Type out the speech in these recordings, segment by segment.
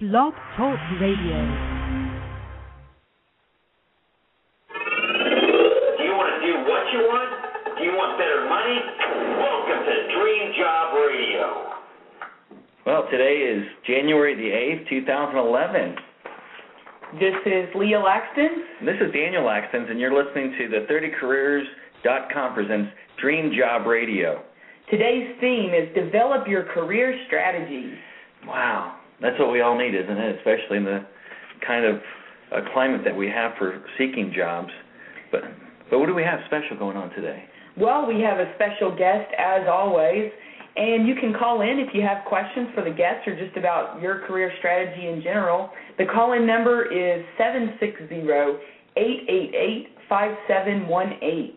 Blog Talk Radio. Do you want to do what you want? Do you want better money? Welcome to Dream Job Radio. Well, today is January the 8th, 2011. This is Leah Laxton. This is Daniel Laxton, and you're listening to the 30careers.com presents Dream Job Radio. Today's theme is develop your career Strategy. Wow, that's what we all need, isn't it? Especially in the kind of uh, climate that we have for seeking jobs. But but what do we have special going on today? Well, we have a special guest as always, and you can call in if you have questions for the guest or just about your career strategy in general. The call-in number is 760-888-5718.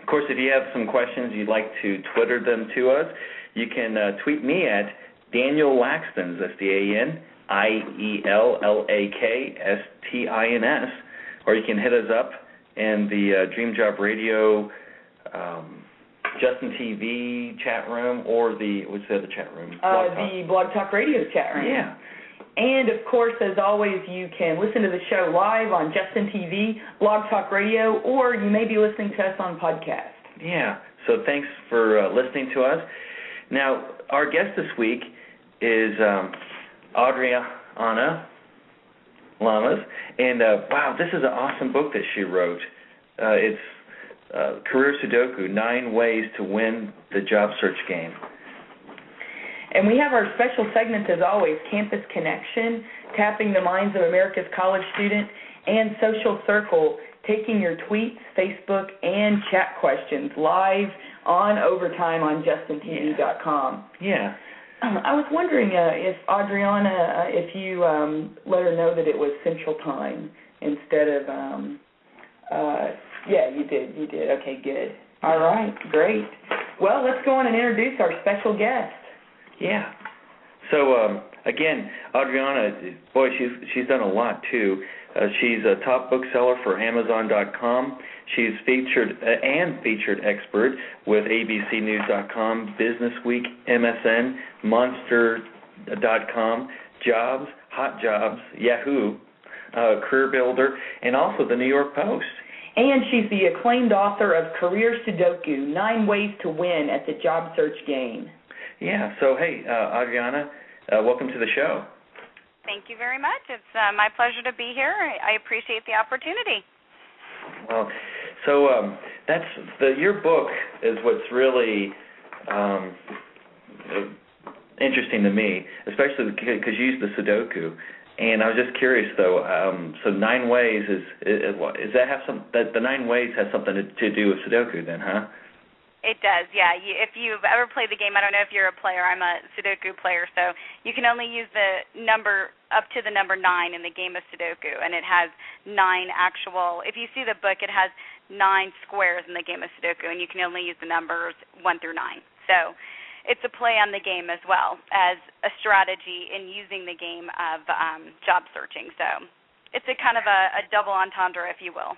Of course, if you have some questions you'd like to Twitter them to us, you can uh, tweet me at Daniel Laxtons. That's D A N I E L L A K S T I N S. Or you can hit us up in the uh, Dream Job Radio um, Justin TV chat room or the, what's the other chat room? Uh, Blog the Blog Talk Radio chat room. Yeah. And of course, as always, you can listen to the show live on Justin TV, Blog Talk Radio, or you may be listening to us on podcast. Yeah. So thanks for uh, listening to us. Now, our guest this week is um, Adriana Llames, and uh, wow, this is an awesome book that she wrote. Uh, it's uh, Career Sudoku: Nine Ways to Win the Job Search Game. And we have our special segments as always Campus Connection, tapping the minds of America's college student, and Social Circle, taking your tweets, Facebook, and chat questions live on overtime on JustinTV.com. Yeah. Um, I was wondering uh, if Adriana, uh, if you um, let her know that it was Central Time instead of, um, uh, yeah, you did, you did. Okay, good. All right, great. Well, let's go on and introduce our special guest. Yeah. So um, again, Adriana, boy, she's she's done a lot too. Uh, she's a top bookseller for Amazon.com. She's featured uh, and featured expert with ABCNews.com, Business Week, MSN, Monster.com, Jobs, Hot Jobs, Yahoo, uh, Career Builder, and also the New York Post. And she's the acclaimed author of Career Sudoku Nine Ways to Win at the Job Search Game. Yeah. So hey, uh, Adriana, uh, welcome to the show. Thank you very much. It's uh, my pleasure to be here. I appreciate the opportunity. Well, so um, that's the your book is what's really um, interesting to me, especially because you use the Sudoku. And I was just curious though. Um, so nine ways is is, what is that have some that the nine ways has something to, to do with Sudoku then, huh? It does, yeah. You, if you've ever played the game, I don't know if you're a player. I'm a Sudoku player, so you can only use the number up to the number nine in the game of Sudoku, and it has nine actual. If you see the book, it has nine squares in the game of Sudoku, and you can only use the numbers one through nine. So it's a play on the game as well as a strategy in using the game of um, job searching. So it's a kind of a, a double entendre, if you will.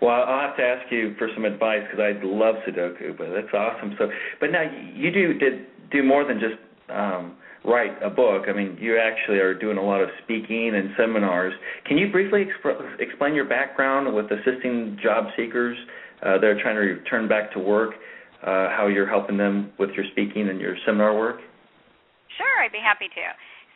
Well, I'll have to ask you for some advice because I love Sudoku, but that's awesome. So, but now you do did do more than just um, write a book. I mean, you actually are doing a lot of speaking and seminars. Can you briefly exp- explain your background with assisting job seekers uh, that are trying to return back to work? Uh, how you're helping them with your speaking and your seminar work? Sure, I'd be happy to.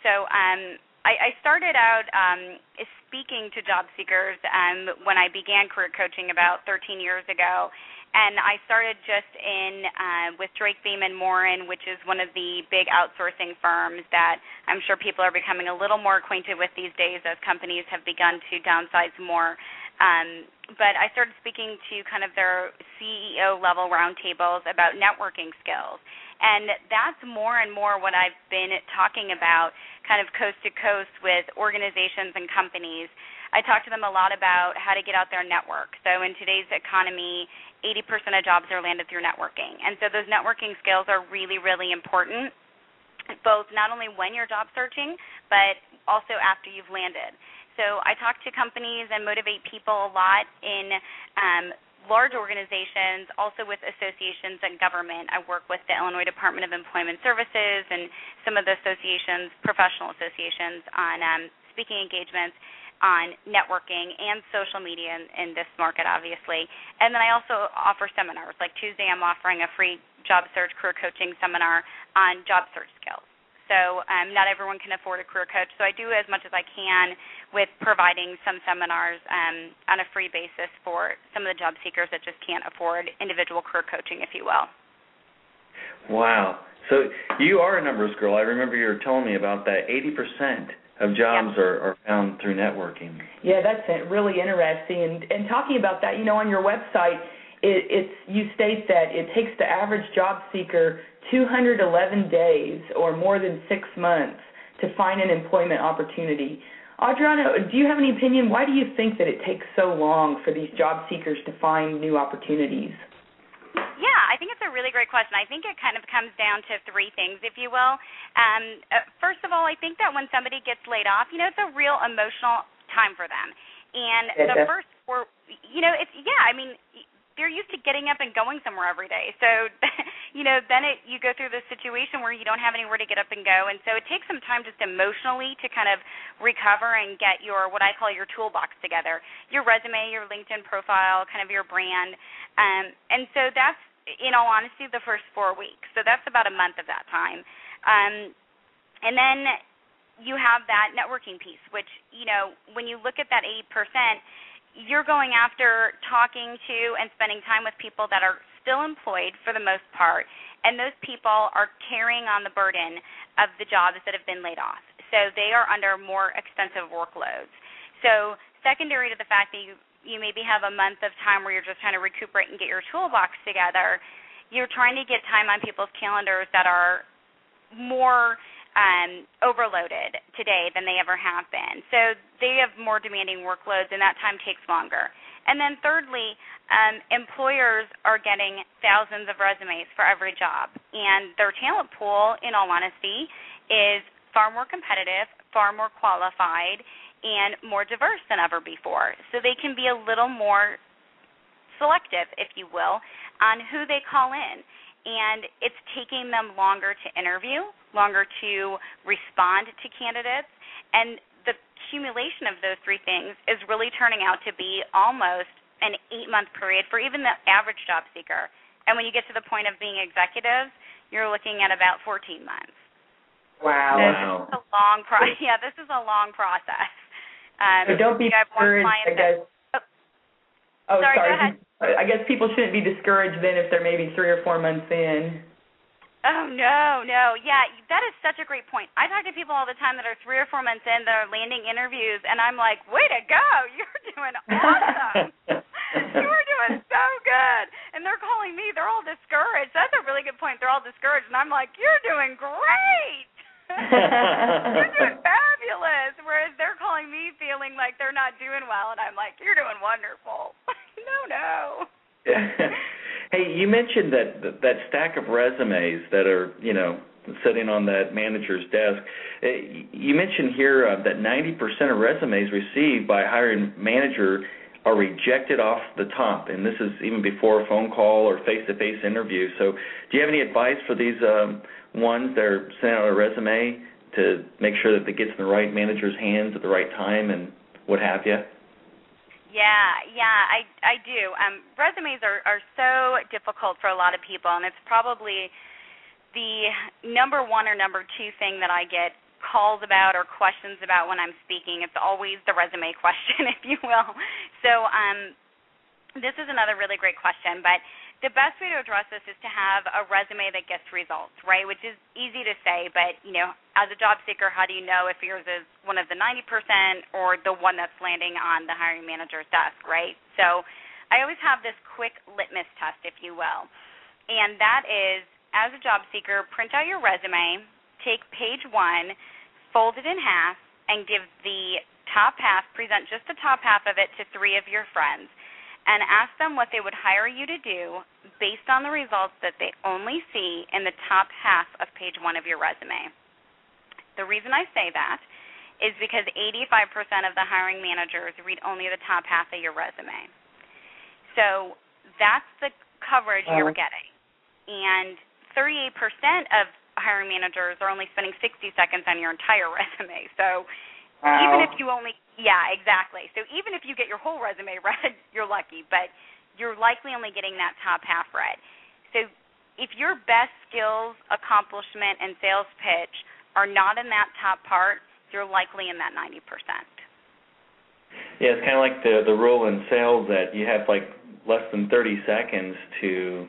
So, um, I, I started out um, speaking to job seekers um, when I began career coaching about 13 years ago. And I started just in uh, with Drake Beam and Morin, which is one of the big outsourcing firms that I'm sure people are becoming a little more acquainted with these days as companies have begun to downsize more. Um, but I started speaking to kind of their CEO level roundtables about networking skills. And that's more and more what I've been talking about kind of coast to coast with organizations and companies. I talk to them a lot about how to get out and network. So in today's economy, 80% of jobs are landed through networking. And so those networking skills are really, really important, both not only when you're job searching, but also after you've landed. So I talk to companies and motivate people a lot in um, large organizations, also with associations and government. I work with the Illinois Department of Employment Services and some of the associations, professional associations, on um, speaking engagements on networking and social media in, in this market, obviously. And then I also offer seminars. Like Tuesday, I'm offering a free job search career coaching seminar on job search skills. So um, not everyone can afford a career coach. So I do as much as I can with providing some seminars um, on a free basis for some of the job seekers that just can't afford individual career coaching, if you will. Wow. So you are a numbers girl. I remember you were telling me about that. 80% of jobs yeah. are, are found through networking. Yeah, that's really interesting. And and talking about that, you know, on your website, it, it's you state that it takes the average job seeker 211 days or more than six months to find an employment opportunity. Adriana, do you have any opinion? Why do you think that it takes so long for these job seekers to find new opportunities? Yeah, I think it's a really great question. I think it kind of comes down to three things, if you will. Um, uh, first of all, I think that when somebody gets laid off, you know, it's a real emotional time for them. And the first four, you know, it's yeah. I mean, they're used to getting up and going somewhere every day. So, you know, then it you go through this situation where you don't have anywhere to get up and go, and so it takes some time just emotionally to kind of recover and get your what I call your toolbox together, your resume, your LinkedIn profile, kind of your brand, um, and so that's in all honesty the first four weeks. So that's about a month of that time, um, and then you have that networking piece, which you know when you look at that eight percent you're going after talking to and spending time with people that are still employed for the most part, and those people are carrying on the burden of the jobs that have been laid off. So they are under more extensive workloads. So secondary to the fact that you you maybe have a month of time where you're just trying to recuperate and get your toolbox together, you're trying to get time on people's calendars that are more um, overloaded today than they ever have been. So they have more demanding workloads, and that time takes longer. And then thirdly, um, employers are getting thousands of resumes for every job, and their talent pool, in all honesty, is far more competitive, far more qualified, and more diverse than ever before. So they can be a little more selective, if you will, on who they call in and it's taking them longer to interview, longer to respond to candidates, and the accumulation of those three things is really turning out to be almost an eight month period for even the average job seeker. And when you get to the point of being executives, you're looking at about 14 months. Wow. This is a long process. Yeah, this is a long process. Um, so don't be discouraged. Guess. That, oh, oh, sorry. sorry. I guess people shouldn't be discouraged then if they're maybe three or four months in. Oh no, no, yeah, that is such a great point. I talk to people all the time that are three or four months in that are landing interviews, and I'm like, way to go, you're doing awesome. you are doing so good, and they're calling me. They're all discouraged. That's a really good point. They're all discouraged, and I'm like, you're doing great. you're doing fabulous. Whereas they're calling me feeling like they're not doing well, and I'm like, you're doing wonderful. No, no. hey, you mentioned that that stack of resumes that are, you know, sitting on that manager's desk. Eh, you mentioned here uh, that 90% of resumes received by hiring manager are rejected off the top, and this is even before a phone call or face-to-face interview. So, do you have any advice for these um, ones that are sending out a resume to make sure that it gets in the right manager's hands at the right time and what have you? Yeah, yeah, I I do. Um, resumes are are so difficult for a lot of people, and it's probably the number one or number two thing that I get calls about or questions about when I'm speaking. It's always the resume question, if you will. So um, this is another really great question, but the best way to address this is to have a resume that gets results, right? Which is easy to say, but you know, as a job seeker, how do you know if yours is one of the 90% or the one that's landing on the hiring manager's desk, right? So I always have this quick litmus test, if you will. And that is as a job seeker, print out your resume, take page one, fold it in half, and give the top half, present just the top half of it to three of your friends, and ask them what they would hire you to do based on the results that they only see in the top half of page one of your resume. The reason I say that is because 85% of the hiring managers read only the top half of your resume. So that's the coverage you're uh-huh. getting. And 38% of hiring managers are only spending 60 seconds on your entire resume. So Wow. even if you only yeah, exactly. So even if you get your whole resume read, you're lucky, but you're likely only getting that top half read. So if your best skills, accomplishment, and sales pitch are not in that top part, you're likely in that 90%. Yeah, it's kind of like the the rule in sales that you have like less than 30 seconds to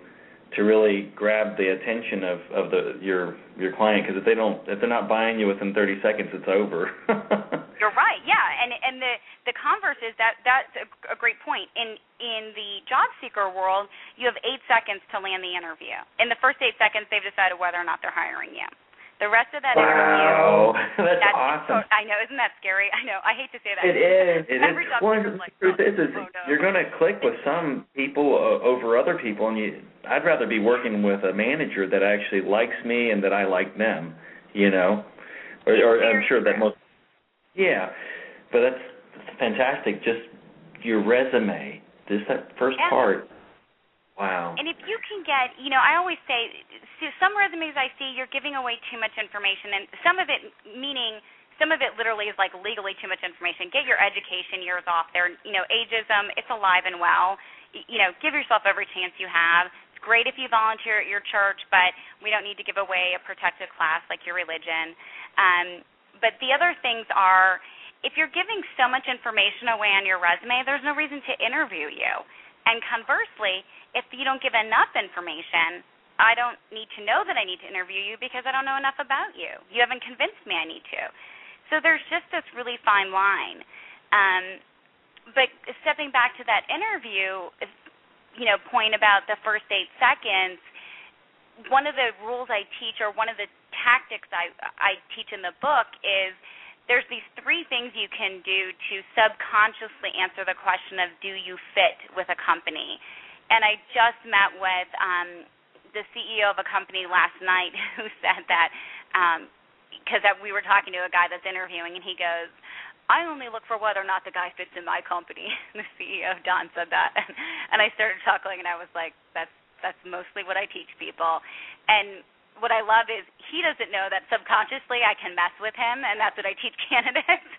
to really grab the attention of of the your your client because if they don't if they're not buying you within 30 seconds, it's over. You're right. Yeah, and and the the converse is that that's a, a great point. In in the job seeker world, you have eight seconds to land the interview. In the first eight seconds, they've decided whether or not they're hiring you. The rest of that interview. wow, that's, That's awesome. I know, isn't that scary? I know. I hate to say that. It is. It Every is. Well, the like, truth is, is oh, no. you're going to click with some people over other people, and you. I'd rather be working with a manager that actually likes me and that I like them. You know, or, or I'm sure that most. Yeah, but that's, that's fantastic. Just your resume, just that first part. Wow. And if you can get, you know, I always say, some resumes I see, you're giving away too much information, and some of it meaning, some of it literally is like legally too much information. Get your education years off there. You know, ageism, it's alive and well. You know, give yourself every chance you have. It's great if you volunteer at your church, but we don't need to give away a protected class like your religion. Um, but the other things are, if you're giving so much information away on your resume, there's no reason to interview you. And conversely, if you don't give enough information, I don't need to know that I need to interview you because I don't know enough about you. You haven't convinced me I need to. So there's just this really fine line. Um, but stepping back to that interview, you know, point about the first eight seconds, one of the rules I teach, or one of the tactics I I teach in the book, is there's these three things you can do to subconsciously answer the question of do you fit with a company. And I just met with um, the CEO of a company last night who said that because we were talking to a guy that's interviewing, and he goes, I only look for whether or not the guy fits in my company. the CEO Don said that, and I started chuckling, and I was like, "That's that's mostly what I teach people." And what I love is he doesn't know that subconsciously I can mess with him, and that's what I teach candidates.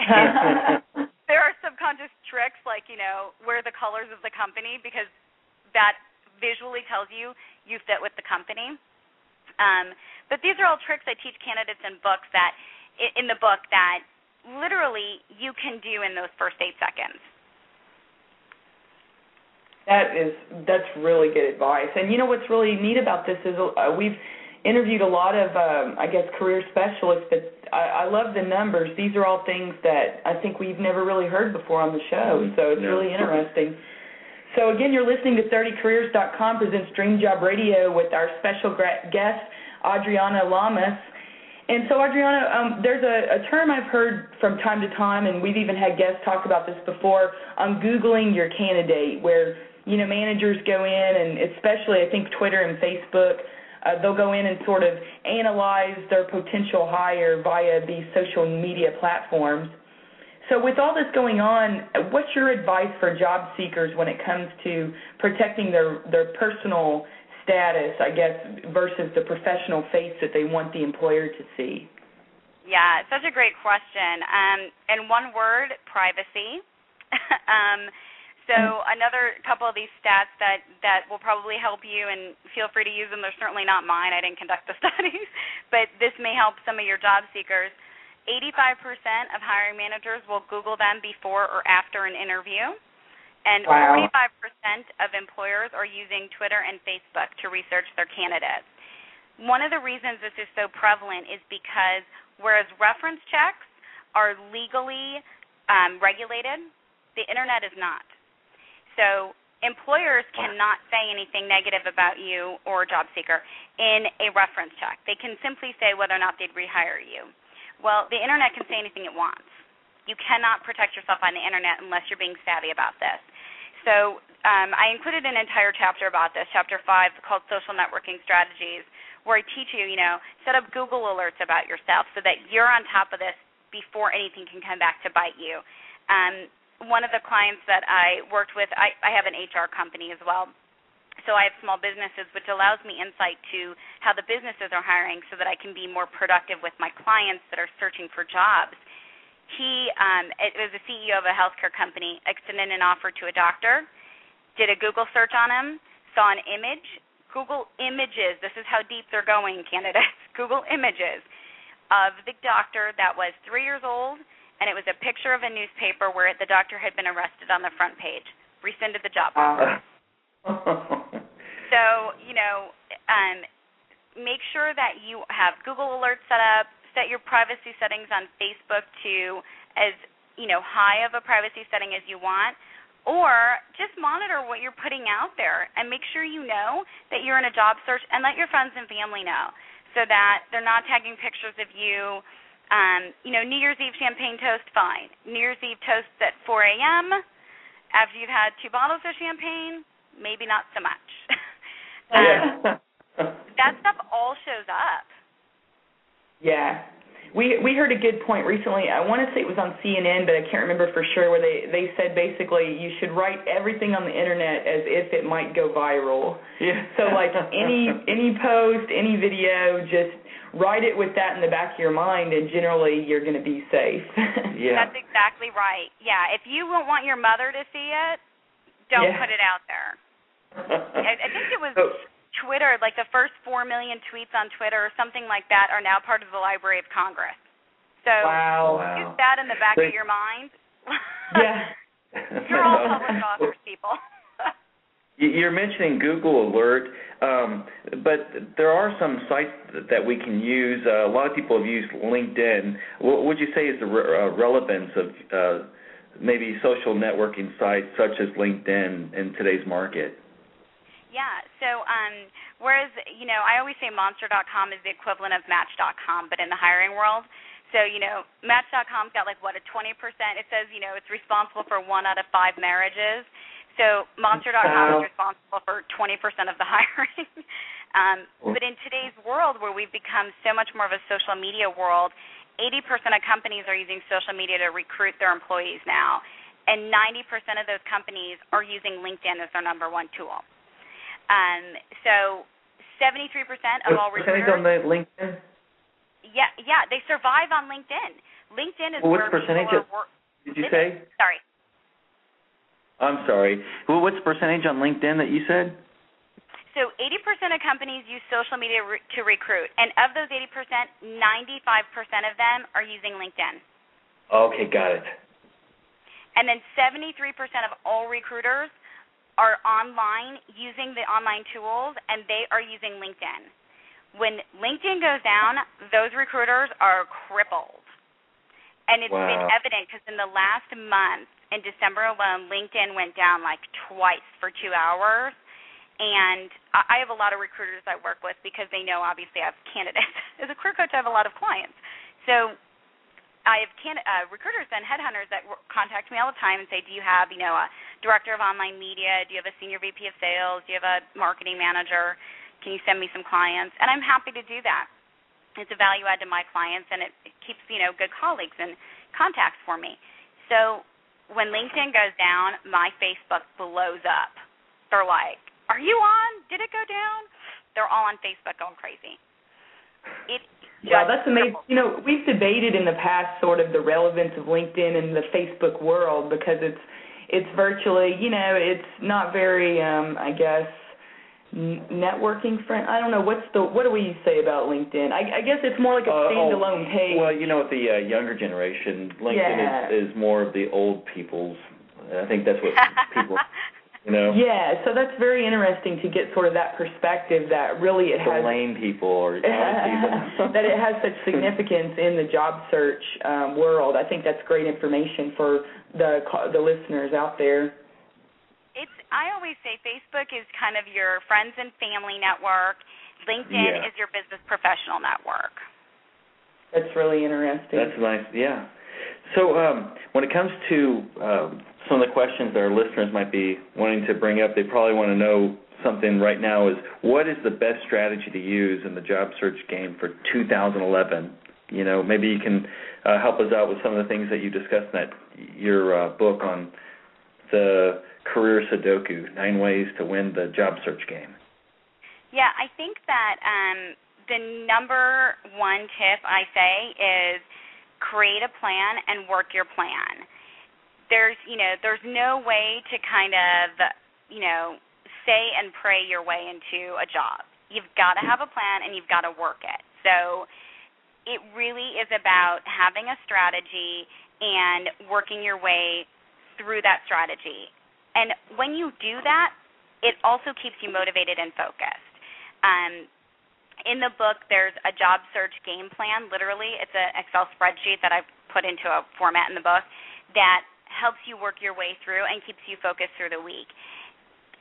There are subconscious tricks, like you know, wear the colors of the company because that visually tells you you fit with the company. Um, but these are all tricks I teach candidates in books that in the book that literally you can do in those first eight seconds. That is that's really good advice. And you know what's really neat about this is uh, we've interviewed a lot of um, I guess career specialists, but I, I love the numbers. These are all things that I think we've never really heard before on the show. So it's Yeah. really interesting. So again, you're listening to 30careers.com presents Dream Job Radio with our special gra- guest Adriana Llames. And so, Adriana, um, there's a, a term I've heard from time to time, and we've even had guests talk about this before, on Googling your candidate, where, you know, managers go in, and especially I think Twitter and Facebook, uh, they'll go in and sort of analyze their potential hire via these social media platforms. So, with all this going on, what's your advice for job seekers when it comes to protecting their, their personal status, I guess, versus the professional face that they want the employer to see? Yeah, such a great question. Um, in one word, privacy. um, so another couple of these stats that that will probably help you, and feel free to use them. They're certainly not mine. I didn't conduct the studies, but this may help some of your job seekers. 85% of hiring managers will Google them before or after an interview. And Wow. 45% of employers are using Twitter and Facebook to research their candidates. One of the reasons this is so prevalent is because whereas reference checks are legally um, regulated, the internet is not. So employers cannot say anything negative about you or a job seeker in a reference check. They can simply say whether or not they'd rehire you. Well, the internet can say anything it wants. You cannot protect yourself on the internet unless you're being savvy about this. So um, I included an entire chapter about this, chapter five, called Social Networking Strategies, where I teach you, you know, set up Google alerts about yourself so that you're on top of this before anything can come back to bite you. Um, one of the clients that I worked with, I, I have an HR company as well. So I have small businesses, which allows me insight to how the businesses are hiring, so that I can be more productive with my clients that are searching for jobs. He um, it was the CEO of a healthcare company, extended an offer to a doctor, did a Google search on him, saw an image, Google images. This is how deep they're going, candidates. Google images of the doctor that was three years old and it was a picture of a newspaper where the doctor had been arrested on the front page. Rescinded the job offer. so you know, um, make sure that you have Google Alerts set up. Set your privacy settings on Facebook to as you know high of a privacy setting as you want. Or just monitor what you're putting out there and make sure you know that you're in a job search and let your friends and family know so that they're not tagging pictures of you um, you know, New Year's Eve champagne toast, fine. New Year's Eve toast at 4 a.m. after you've had two bottles of champagne, maybe not so much. um, that stuff all shows up. Yeah. We we heard a good point recently. I want to say it was on CNN, but I can't remember for sure. Where they they said basically you should write everything on the internet as if it might go viral. Yeah. So like any any post, any video, just write it with that in the back of your mind, and generally you're going to be safe. yeah. That's exactly right. Yeah, if you don't want your mother to see it, don't yeah. put it out there. I, I think it was so, Twitter, like the first four million tweets on Twitter or something like that, are now part of the Library of Congress. So wow. use that in the back of your mind. yeah. You're all public authors, people. You're mentioning Google Alert, um, but there are some sites that we can use. Uh, a lot of people have used LinkedIn. What would you say is the re- uh, relevance of uh, maybe social networking sites such as LinkedIn in today's market? Yeah. So, um, whereas you know, I always say Monster.com is the equivalent of Match.com, but in the hiring world. So, you know, Match.com's got like what a 20%. It says, you know, it's responsible for one out of five marriages. So Monster.com is responsible for 20% of the hiring. um, but in today's world, where we've become so much more of a social media world, 80% of companies are using social media to recruit their employees now, and 90% of those companies are using LinkedIn as their number one tool. Um, so 73% of all recruiters. on the LinkedIn? Yeah, yeah, they survive on LinkedIn. LinkedIn is well, where percentage people are. Of, did you say? Sorry. I'm sorry. Well, what's the percentage on LinkedIn that you said? So 80% of companies use social media re- to recruit, and of those 80%, 95% of them are using LinkedIn. Okay, got it. And then 73% of all recruiters are online using the online tools, and they are using LinkedIn. When LinkedIn goes down, those recruiters are crippled. And it's wow. been evident because in the last month, in December alone, LinkedIn went down like twice for two hours. And I have a lot of recruiters I work with because they know obviously I have candidates. As a career coach, I have a lot of clients. So I have can, uh, recruiters and headhunters that contact me all the time and say, "Do you have, you know, a director of online media? Do you have a senior VP of sales? Do you have a marketing manager? Can you send me some clients?" And I'm happy to do that. It's a value add to my clients, and it, it keeps you know good colleagues and contacts for me. So when LinkedIn goes down, my Facebook blows up. They're like, "Are you on? Did it go down?" They're all on Facebook going crazy. It Wow, that's amazing. You know, we've debated in the past sort of the relevance of LinkedIn in the Facebook world because it's it's virtually, you know, it's not very um I guess networking friend. I don't know what's the what do we say about LinkedIn? I, I guess it's more like a uh, standalone oh, page. Well, you know, with the uh, younger generation, LinkedIn yeah. is, is more of the old people's. I think that's what people. You know. Yeah, so that's very interesting to get sort of that perspective that really it the has lame people or that it has such significance in the job search um, world. I think that's great information for the the listeners out there. It's I always say Facebook is kind of your friends and family network. LinkedIn yeah. is your business professional network. That's really interesting. That's nice. Yeah. So um, when it comes to um, some of the questions that our listeners might be wanting to bring up, they probably want to know something right now is what is the best strategy to use in the job search game for 2011 you know, maybe you can uh, help us out with some of the things that you discussed in that your uh, book on the career Sudoku: Nine Ways to Win the Job Search Game. Yeah, I think that um, the number one tip I say is create a plan and work your plan. There's, you know, there's no way to kind of, you know, say and pray your way into a job. You've got to have a plan and you've got to work it. So it really is about having a strategy and working your way through that strategy. And when you do that, it also keeps you motivated and focused. Um, in the book, there's a job search game plan. Literally, it's an Excel spreadsheet that I've put into a format in the book that helps you work your way through and keeps you focused through the week.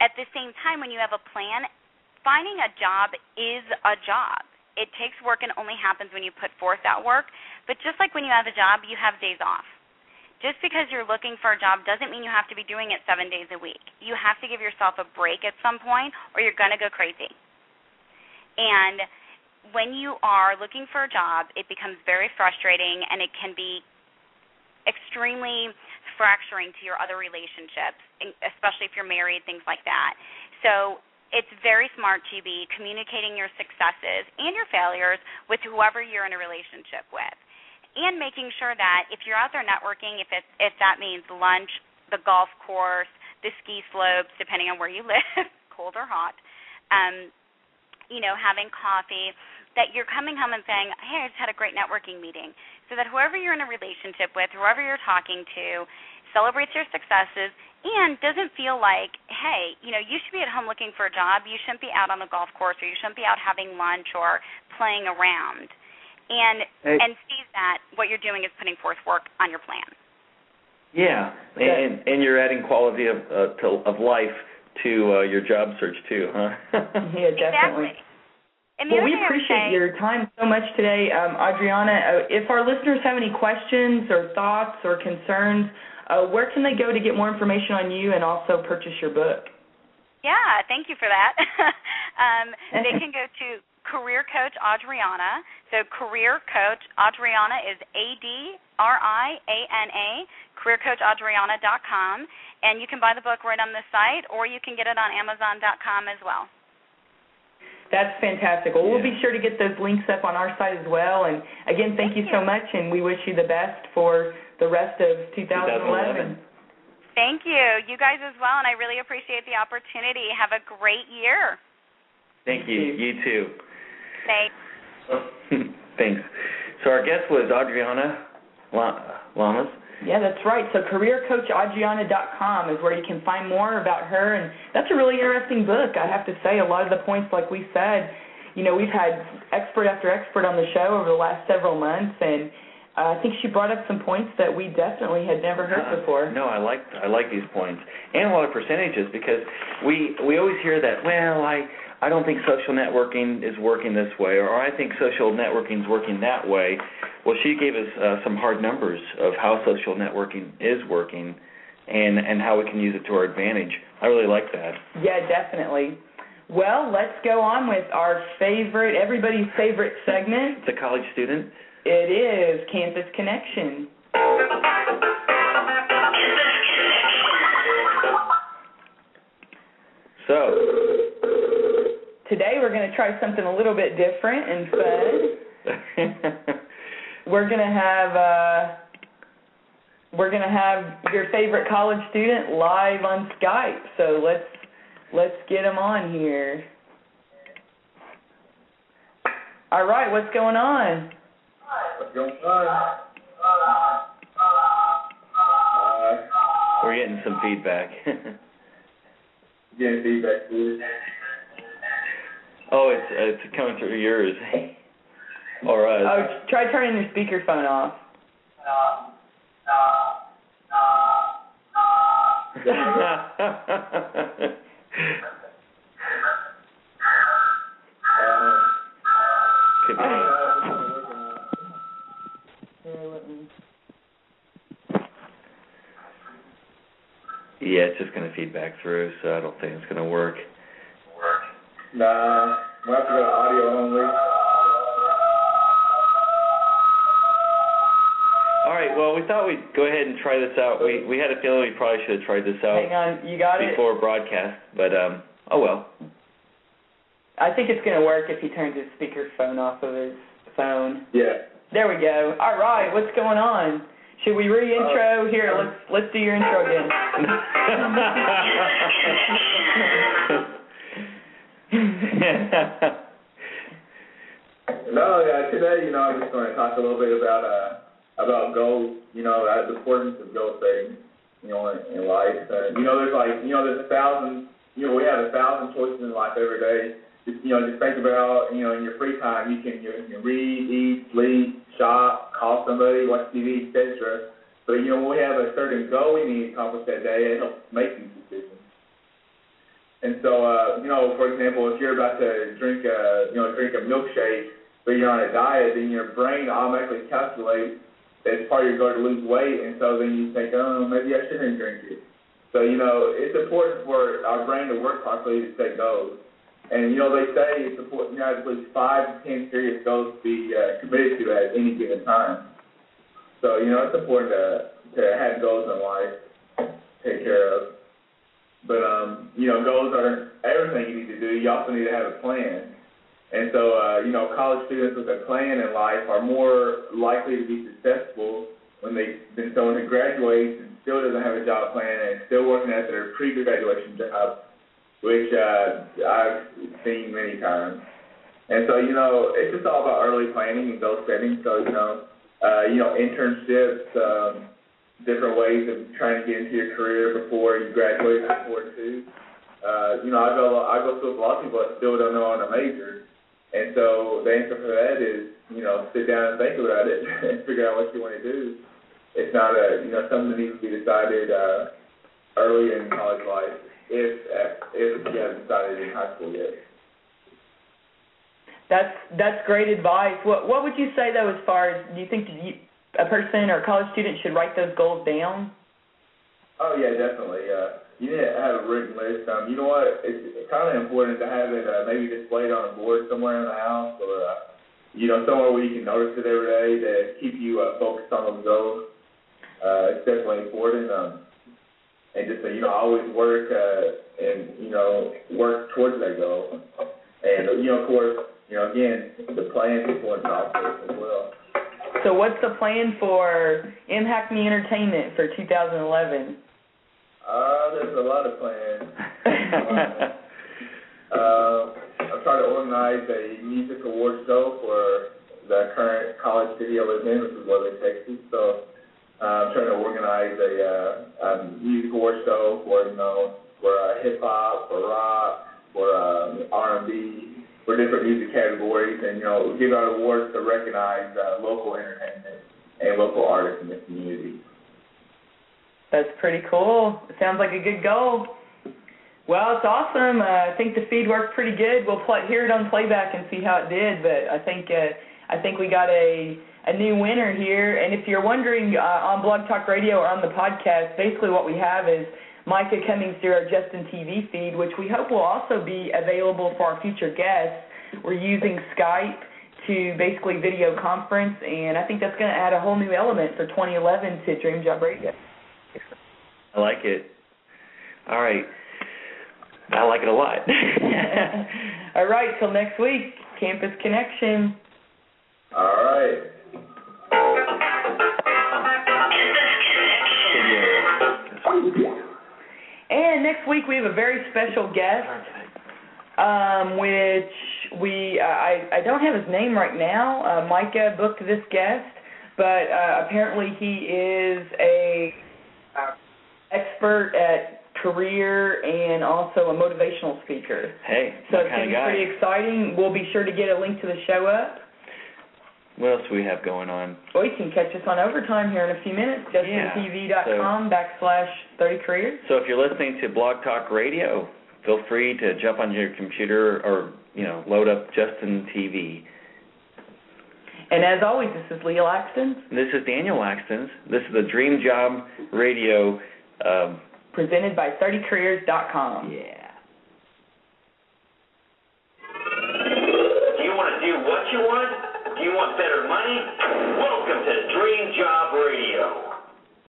At the same time, when you have a plan, finding a job is a job it takes work and only happens when you put forth that work. But just like when you have a job, you have days off. Just because you're looking for a job doesn't mean you have to be doing it seven days a week. You have to give yourself a break at some point, or you're going to go crazy. And when you are looking for a job, it becomes very frustrating and it can be extremely fracturing to your other relationships, especially if you're married, things like that. So it's very smart to be communicating your successes and your failures with whoever you're in a relationship with. And making sure that if you're out there networking, if it if that means lunch, the golf course, the ski slopes, depending on where you live, cold or hot, um, you know, having coffee, that you're coming home and saying, Hey, I just had a great networking meeting. So that whoever you're in a relationship with, whoever you're talking to, celebrates your successes and doesn't feel like, hey, you know, you should be at home looking for a job. You shouldn't be out on the golf course, or you shouldn't be out having lunch or playing around. And hey. and sees that what you're doing is putting forth work on your plan. Yeah, and and you're adding quality of uh, to, of life to uh, your job search too, huh? yeah, definitely. Exactly. well, we appreciate your time so much today, um, Adriana. Uh, if our listeners have any questions or thoughts or concerns, uh, where can they go to get more information on you and also purchase your book? Yeah, thank you for that. um, they can go to Career Coach Adriana. So Career Coach Adriana is A D R I A N A, careercoachadriana.com. And you can buy the book right on the site or you can get it on Amazon.com as well. That's fantastic. Well, we'll be sure to get those links up on our site as well. And again, thank, thank you, you so much, and we wish you the best for the rest of 2011. 2011. Thank you. You guys as well, and I really appreciate the opportunity. Have a great year. Thank you. You too. Thanks. Thanks. So our guest was Adriana Llames. Yeah, that's right. So careercoachadriana.com is where you can find more about her, and that's a really interesting book. I have to say, a lot of the points, like we said, you know, we've had expert after expert on the show over the last several months, and uh, I think she brought up some points that we definitely had never heard uh, before. No, I like I like these points and a lot of percentages because we we always hear that. Well, I I don't think social networking is working this way, or I think social networking is working that way. Well, she gave us uh, some hard numbers of how social networking is working, and and how we can use it to our advantage. I really like that. Yeah, definitely. Well, let's go on with our favorite, everybody's favorite segment. It's a college student. It is Campus Connection. So, today we're going to try something a little bit different and fun. we're going to have uh, we're going to have your favorite college student live on Skype. So let's let's get them on here. All right, what's going on? We're getting some feedback. getting feedback, please. Oh, it's uh, it's coming through yours. or uh, Oh, try turning your speakerphone off. Could be. Yeah, it's just going to feed back through, so I don't think it's going to work. Nah, we have to go to audio only. All right. Well, we thought we'd go ahead and try this out. We we had a feeling we probably should have tried this out Hang on, you got it? before broadcast, but um, oh well. I think it's going to work if he turns his speakerphone off of his phone. Yeah. There we go. All right, what's going on? Should we re-intro? Uh, Here, let's let's do your intro again. No, yeah, today, you know, I'm just going to talk a little bit about uh about goals, you know, uh, the importance of goal setting, you know, in, life. Uh, you know, there's like, you know, there's a thousand, you know, we have a thousand choices in life every day. Just, you know, just think about, you know, in your free time, you can, you, can read, eat, sleep, shop, call somebody, watch TV, etc. But you know, when we have a certain goal we need to accomplish that day, it helps make decisions. And so, uh, you know, for example, if you're about to drink a, you know, drink a milkshake, but you're on a diet, then your brain automatically calculates that it's part of your goal to lose weight, and so then you think, oh, maybe I shouldn't drink it. So, you know, it's important for our brain to work properly to set goals. And, you know, they say it's important to have at least five to ten serious goals to be uh, committed to at any given time. So, you know, it's important to, to have goals in life, take care of. But, um, you know, goals are everything you need to do. You also need to have a plan. And so, uh, you know, college students with a plan in life are more likely to be successful when they than someone who graduates and still doesn't have a job plan and still working at their pre-graduation job, which uh, I've seen many times. And so, you know, it's just all about early planning and goal setting. So, you know, uh, you know, internships, um, different ways of trying to get into your career before you graduate important too. Uh, you know, I go I go through a lot of people that still don't know on a major. And so the answer for that is, you know, sit down and think about it and figure out what you want to do. It's not a, you know, something that needs to be decided uh, early in college life if if you haven't decided in high school yet. That's that's great advice. What what would you say though, as far as do you think you, a person or a college student should write those goals down? Oh yeah, definitely. Uh, you need to have a written list. Um, you know what? It's, it's kind of important to have it uh, maybe displayed on a board somewhere in the house, or uh, you know somewhere where you can notice it every day to keep you uh, focused on those goals. Uh, it's definitely important. Um, and just uh, you know always work uh, and you know work towards that goal. And you know of course you know again the plan is important process as well. So what's the plan for Impact Me Entertainment for 2011? Uh, there's a lot of plans. uh, I'm trying to organize a music award show for the current college city I live in, which is Lubbock, Texas. So uh, I'm trying to organize a, uh, a music award show for you know for uh, hip hop, for rock, for um, R&B, for different music categories, and you know give out awards to recognize uh, local entertainment and local artists in the community. That's pretty cool. It sounds like a good goal. Well, it's awesome. Uh, I think the feed worked pretty good. We'll play, hear it on playback and see how it did. But I think uh, I think we got a a new winner here. And if you're wondering uh, on Blog Talk Radio or on the podcast, basically what we have is Micah Cummings through our Justin TV feed, which we hope will also be available for our future guests. We're using Skype to basically video conference, and I think that's going to add a whole new element for 2011 to Dream Job Radio. I like it. All right. I like it a lot. All right, till next week, Campus Connection. All right. And next week we have a very special guest, um, which we uh, I I don't have his name right now. Uh, Micah booked this guest, but uh, apparently he is a uh, expert at career and also a motivational speaker. hey, So it's going to be pretty exciting. We'll be sure to get a link to the show up. What else do we have going on? Or you can catch us on overtime here in a few minutes. Yeah. JustinTV.com backslash 30 careers. So if you're listening to Blog Talk Radio, feel free to jump on your computer or you know load up Justin TV. And as always, this is Leah Laxton, This is Daniel Laxton. This is the Dream Job Radio. Um, presented by 30careers.com. yeah. Want better money? Welcome to Dream Job Radio.